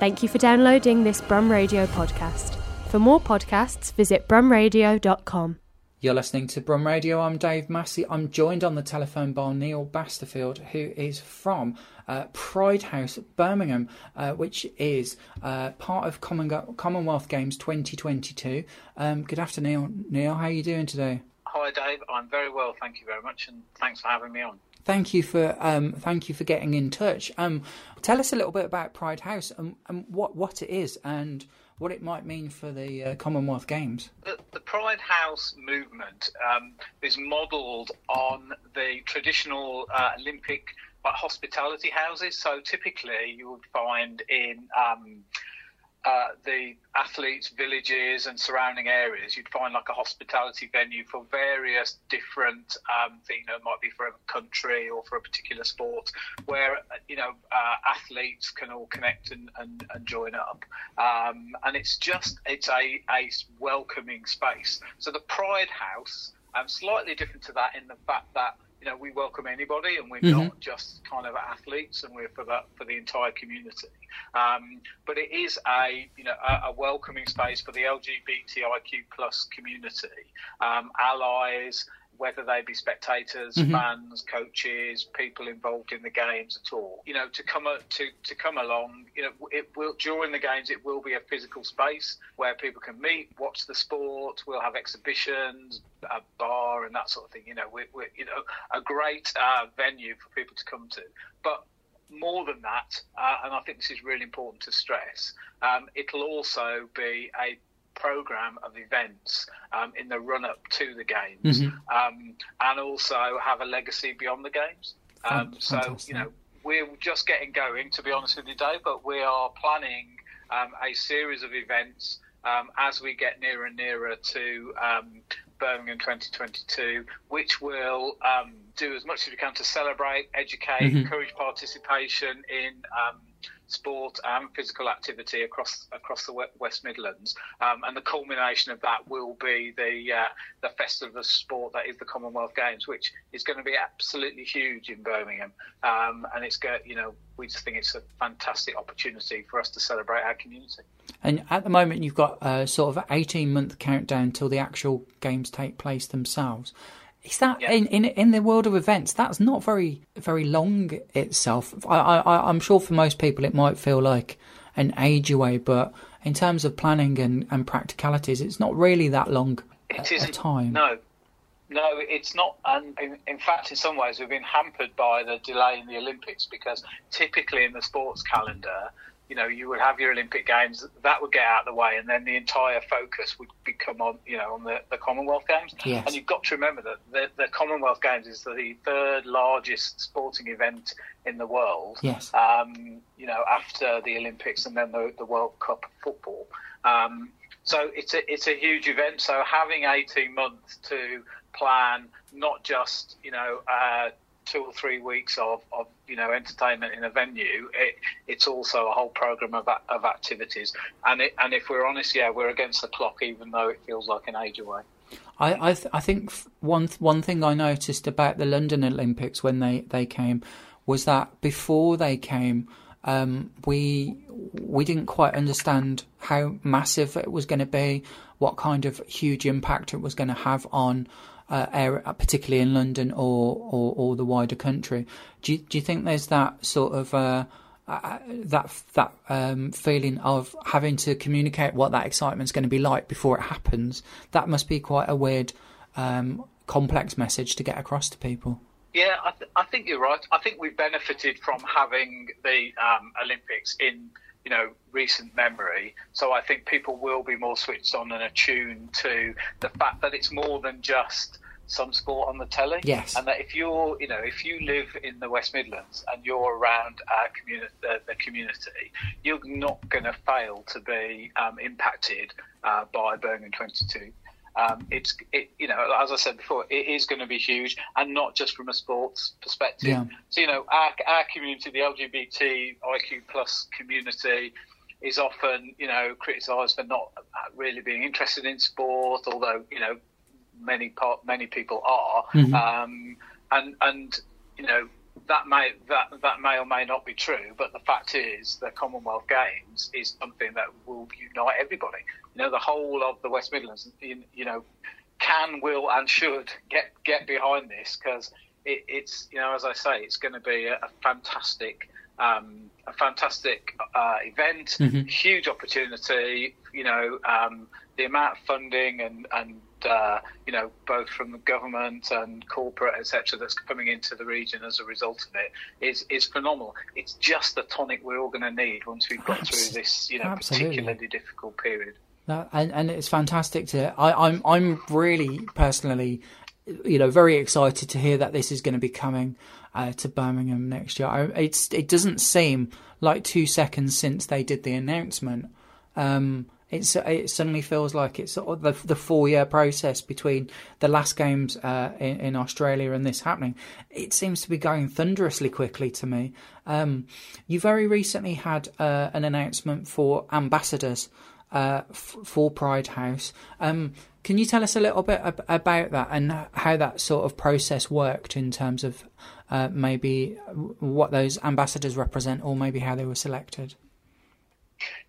Thank you for downloading this Brum Radio podcast. For more podcasts, visit brumradio.com. You're listening to Brum Radio. I'm Dave Massey. I'm joined on the telephone by Neil Basterfield, who is from uh, Pride House, Birmingham, uh, which is uh, part of Common- Commonwealth Games 2022. Um, good afternoon, Neil. How are you doing today? Hi, Dave. I'm very well, thank you very much, and thanks for having me on. Thank you for um, thank you for getting in touch. Um, tell us a little bit about Pride House and, and what what it is and what it might mean for the uh, Commonwealth Games. The, the Pride House movement um, is modelled on the traditional uh, Olympic uh, hospitality houses. So typically, you would find in um, uh, the athletes' villages and surrounding areas, you'd find like a hospitality venue for various different, um, you know, it might be for a country or for a particular sport, where you know uh, athletes can all connect and, and, and join up. Um, and it's just it's a, a welcoming space. So the Pride House, um, slightly different to that in the fact that you know, we welcome anybody, and we're mm-hmm. not just kind of athletes, and we're for that for the entire community. Um, but it is a you know a, a, welcoming space for the LGBTIQ plus community, um, allies, whether they be spectators, mm-hmm. fans, coaches, people involved in the games at all. You know, to come to to come along, you know, it will during the games it will be a physical space where people can meet, watch the sport. We'll have exhibitions, a bar, and that sort of thing. You know, we're, we're you know a great uh, venue for people to come to, but more than that, uh, and I think this is really important to stress, um, it'll also be a program of events um, in the run up to the games, mm-hmm. um, and also have a legacy beyond the games. Um, so you know we're just getting going, to be honest with you, Dave, but we are planning um, a series of events um, as we get nearer and nearer to um, Birmingham 2022, which will do as much as we can to celebrate, educate, mm-hmm. encourage participation in sport and physical activity across across the West Midlands, um, and the culmination of that will be the uh, the festival of sport that is the Commonwealth Games, which is going to be absolutely huge in Birmingham, um, and it's going you know we just think it's a fantastic opportunity for us to celebrate our community. And at the moment, you've got a sort of 18 month countdown till the actual games take place themselves. Is that yeah. in, in in the world of events? That's not very very long itself. I, I I'm sure for most people it might feel like an age away, but in terms of planning and, and practicalities, it's not really that long it a, a time. No, no, it's not. And in, in, fact, in some ways, we've been hampered by the delay in the Olympics because typically in the sports calendar, you know, you would have your Olympic Games, that would get out of the way, and then the entire focus would become on, you know, on the, the Commonwealth Games. Yes. And you've got to remember that the, the, Commonwealth Games is the third largest sporting event in the world. Yes. Um, you know, after the Olympics and then the, the World Cup football. Um, so it's a it's a huge event. So having 18 months to plan, not just you know. Uh, two or three weeks of, of you know entertainment in a venue, it, it's also a whole program of, of activities. And it, and if we're honest, yeah, we're against the clock, even though it feels like an age away. I I, th- I think one one thing I noticed about the London Olympics when they, they came was that before they came, um, we we didn't quite understand how massive it was going to be, what kind of huge impact it was going to have on uh, area, particularly in London or, or, or the wider country. Do you, do you think there's that sort of uh, uh, that that um, feeling of having to communicate what that excitement's going to be like before it happens? That must be quite a weird, um, complex message to get across to people. Yeah, I, th- I, think you're right. I think we've benefited from having the um, Olympics in you know recent memory. So I think people will be more switched on and attuned to the fact that it's more than just some sport on the telly. Yes. And that if you're, you know, if you live in the West Midlands and you're around our community, uh, the community, you're not going to fail to be um, impacted uh, by Birmingham 22. Um, it's it, you know as I said before, it is going to be huge, and not just from a sports perspective. Yeah. So you know our our community, the LGBT IQ plus community, is often you know criticised for not really being interested in sport, although you know many part many people are, mm-hmm. um, and and you know that may that that may or may not be true, but the fact is, the Commonwealth Games is something that will unite everybody. You know, the whole of the West Midlands, you, you know, can, will, and should get get behind this because it, it's you know, as I say, it's going to be a, a fantastic. Um, a fantastic uh, event, mm-hmm. huge opportunity. You know, um, the amount of funding and, and uh, you know, both from the government and corporate, etc., that's coming into the region as a result of it is is phenomenal. It's just the tonic we're all going to need once we've got through this, you know, absolutely. particularly difficult period. No, and, and it's fantastic to. I, I'm I'm really personally, you know, very excited to hear that this is going to be coming uh, to Birmingham next year. I, it's it doesn't seem like two seconds since they did the announcement. Um, it's it suddenly feels like it's sort of the, the four year process between the last games uh, in, in, Australia and this happening. It seems to be going thunderously quickly to me. Um, you very recently had uh, an announcement for ambassadors uh, f- for Pride House. Um, can you tell us a little bit ab- about that and how that sort of process worked in terms of uh, maybe what those ambassadors represent or maybe how they were selected?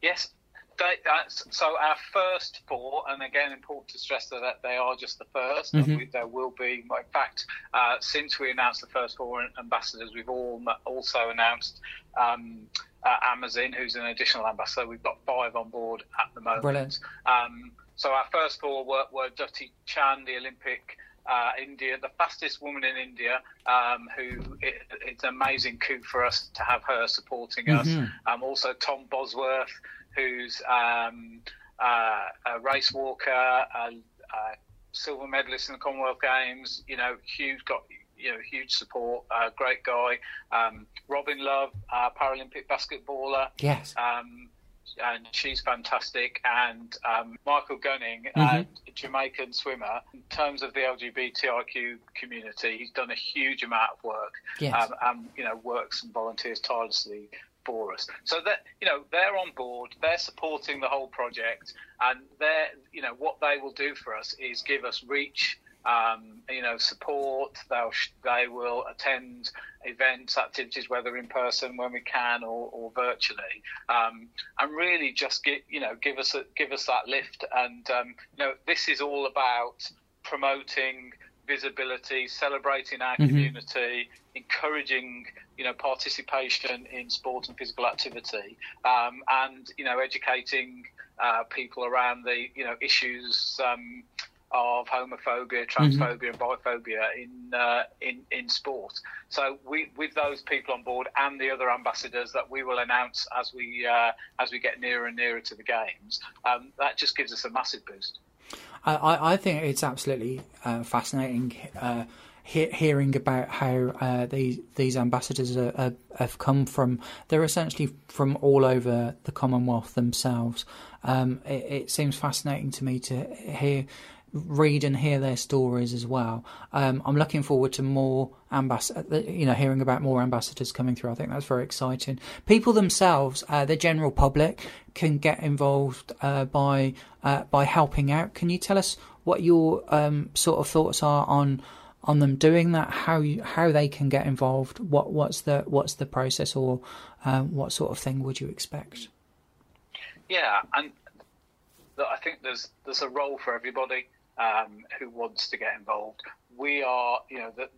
Yes, they, so our first four, and again, important to stress that they are just the 1st mm-hmm. we, there will be, in fact, uh, since we announced the first four ambassadors, we've all also announced um, uh, Amazin, who's an additional ambassador. We've got five on board at the moment. Brilliant. Um, so our first four were, were Dutee Chand, the Olympic. Uh, India, the fastest woman in India, um, who it, it's an amazing coup for us to have her supporting us. Mm-hmm. Um, also, Tom Bosworth, who's um, uh, a race walker, a, a, silver medalist in the Commonwealth Games. You know, huge got you know huge support. Uh, great guy. Um, Robyn Love, uh, Paralympic basketballer. Yes. Um, and she's fantastic. And um, Michael Gunning, mm-hmm. a Jamaican swimmer, in terms of the LGBTIQ community, he's done a huge amount of work. Yes. Um, and you know works and volunteers tirelessly for us. So that you know they're on board, they're supporting the whole project, and they're you know what they will do for us is give us reach. Um, you know, support. They'll they will attend events, activities, whether in person when we can or, or virtually, um, and really just get you know give us a, give us that lift. And um, you know, this is all about promoting visibility, celebrating our mm-hmm. community, encouraging you know participation in sport and physical activity, um, and you know educating uh, people around the you know issues. Um, of homophobia, mm-hmm. transphobia, mm-hmm. and biphobia in uh, in in sport. So we, with those people on board and the other ambassadors that we will announce as we uh, as we get nearer and nearer to the games, um, that just gives us a massive boost. I, I think it's absolutely uh, fascinating uh, he- hearing about how uh, these these ambassadors are, are, have come from. They're essentially from all over the Commonwealth themselves. Um, it, it, seems fascinating to me to hear read and hear their stories as well. Um, I'm looking forward to more ambassadors, you know, hearing about more ambassadors coming through. I think that's very exciting. People themselves, uh, the general public, can get involved uh, by uh, by helping out. Can you tell us what your um, sort of thoughts are on on them doing that? How you, how they can get involved? What what's the what's the process, or um, what sort of thing would you expect? Yeah, and I think there's there's a role for everybody um, who wants to get involved. We are, you know, the,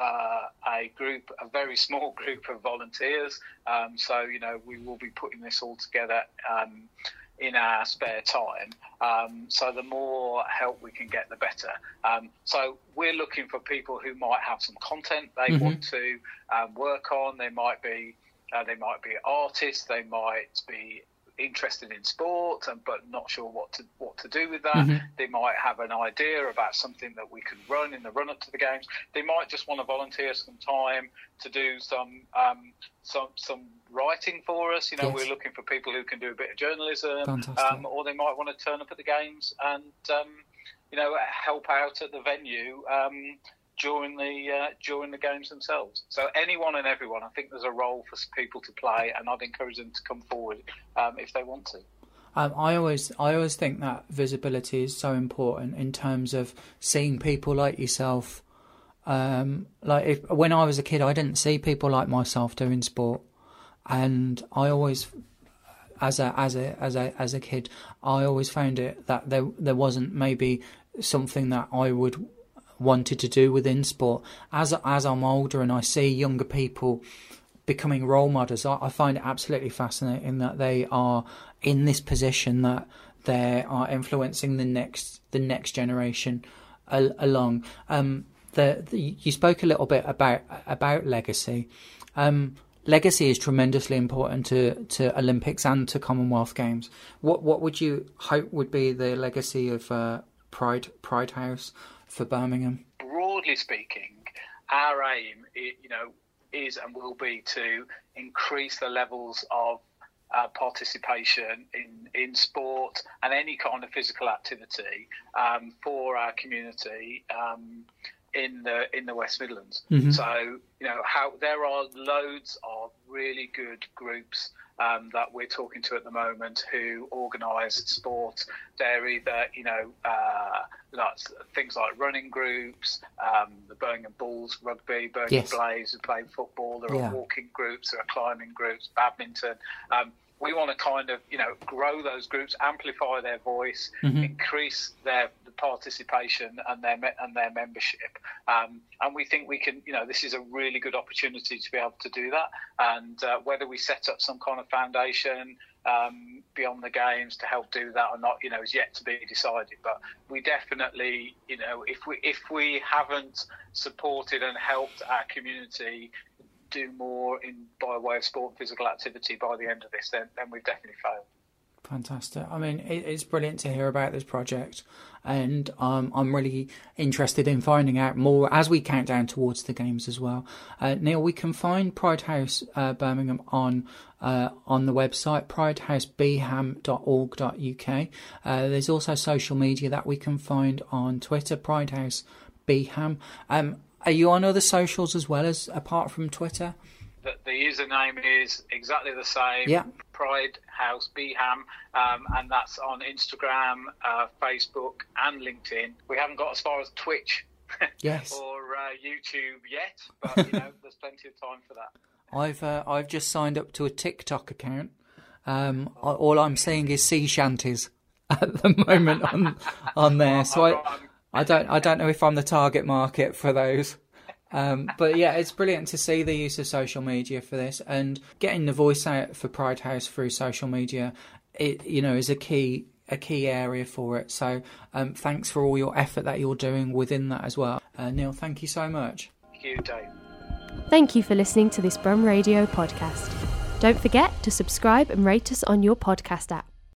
uh, a group, a very small group of volunteers. Um, so, you know, we will be putting this all together um, in our spare time. Um, so, the more help we can get, the better. Um, so, we're looking for people who might have some content they mm-hmm. want to um, work on. They might be, uh, they might be artists. They might be interested in sport and but not sure what to what to do with that. Mm-hmm. They might have an idea about something that we could run in the run up to the games. They might just want to volunteer some time to do some um, some some writing for us. You know, yes. we're looking for people who can do a bit of journalism, um, or they might want to turn up at the games and um, you know help out at the venue um, during the uh, during the games themselves. So anyone and everyone, I think there's a role for people to play, and I'd encourage them to come forward um, if they want to. Um, I always, I always think that visibility is so important in terms of seeing people like yourself Um, like if when I was a kid, I didn't see people like myself doing sport, and I always, as a as a as a as a kid, I always found it that there there wasn't maybe something that I would wanted to do within sport. As as I'm older and I see younger people becoming role models, I, I find it absolutely fascinating that they are in this position that they are influencing the next the next generation al- along. Um, the, the, you spoke a little bit about about legacy. Um, legacy is tremendously important to, to Olympics and to Commonwealth Games. What what would you hope would be the legacy of uh, Pride Pride House for Birmingham? Broadly speaking, our aim, you know, is and will be to increase the levels of uh, participation in, in sport and any kind of physical activity um, for our community um, in the in the West Midlands. Mm-hmm. So you know how there are loads of really good groups um, that we're talking to at the moment who organise sport. They're either you know uh, things like running groups, um, the Birmingham Bulls rugby, Birmingham yes. Blaze who play football. There are yeah. walking groups, there are climbing groups, badminton. Um, we want to kind of you know grow those groups, amplify their voice, mm-hmm. increase their participation and their and their membership. Um, and we think we can, you know, this is a really good opportunity to be able to do that. And uh, whether we set up some kind of foundation um, beyond the games to help do that or not, you know, is yet to be decided. But we definitely, you know, if we if we haven't supported and helped our community do more in by way of sport and physical activity by the end of this, then, then we've definitely failed. Fantastic. I mean, it, it's brilliant to hear about this project, and um, I'm really interested in finding out more as we count down towards the games as well. Uh, Neil, we can find Pride House uh, Birmingham on uh, on the website pridehousebham.org.uk. Uh, there's also social media that we can find on Twitter, Pride House Beham. Um, are you on other socials as well as apart from Twitter? The, the username is exactly the same. Yeah. Pride House Beham, um, and that's on Instagram, uh, Facebook, and LinkedIn. We haven't got as far as Twitch. Yes. or uh, YouTube yet, but you know, there's plenty of time for that. I've uh, I've just signed up to a TikTok account. Um, all I'm seeing is sea shanties at the moment on on there. So I, I don't I don't know if I'm the target market for those. Um, but yeah, it's brilliant to see the use of social media for this and getting the voice out for Pride House through social media. It you know is a key a key area for it. So um, thanks for all your effort that you're doing within that as well, uh, Neil. Thank you so much. Thank you, Dave. Thank you for listening to this Brum Radio podcast. Don't forget to subscribe and rate us on your podcast app.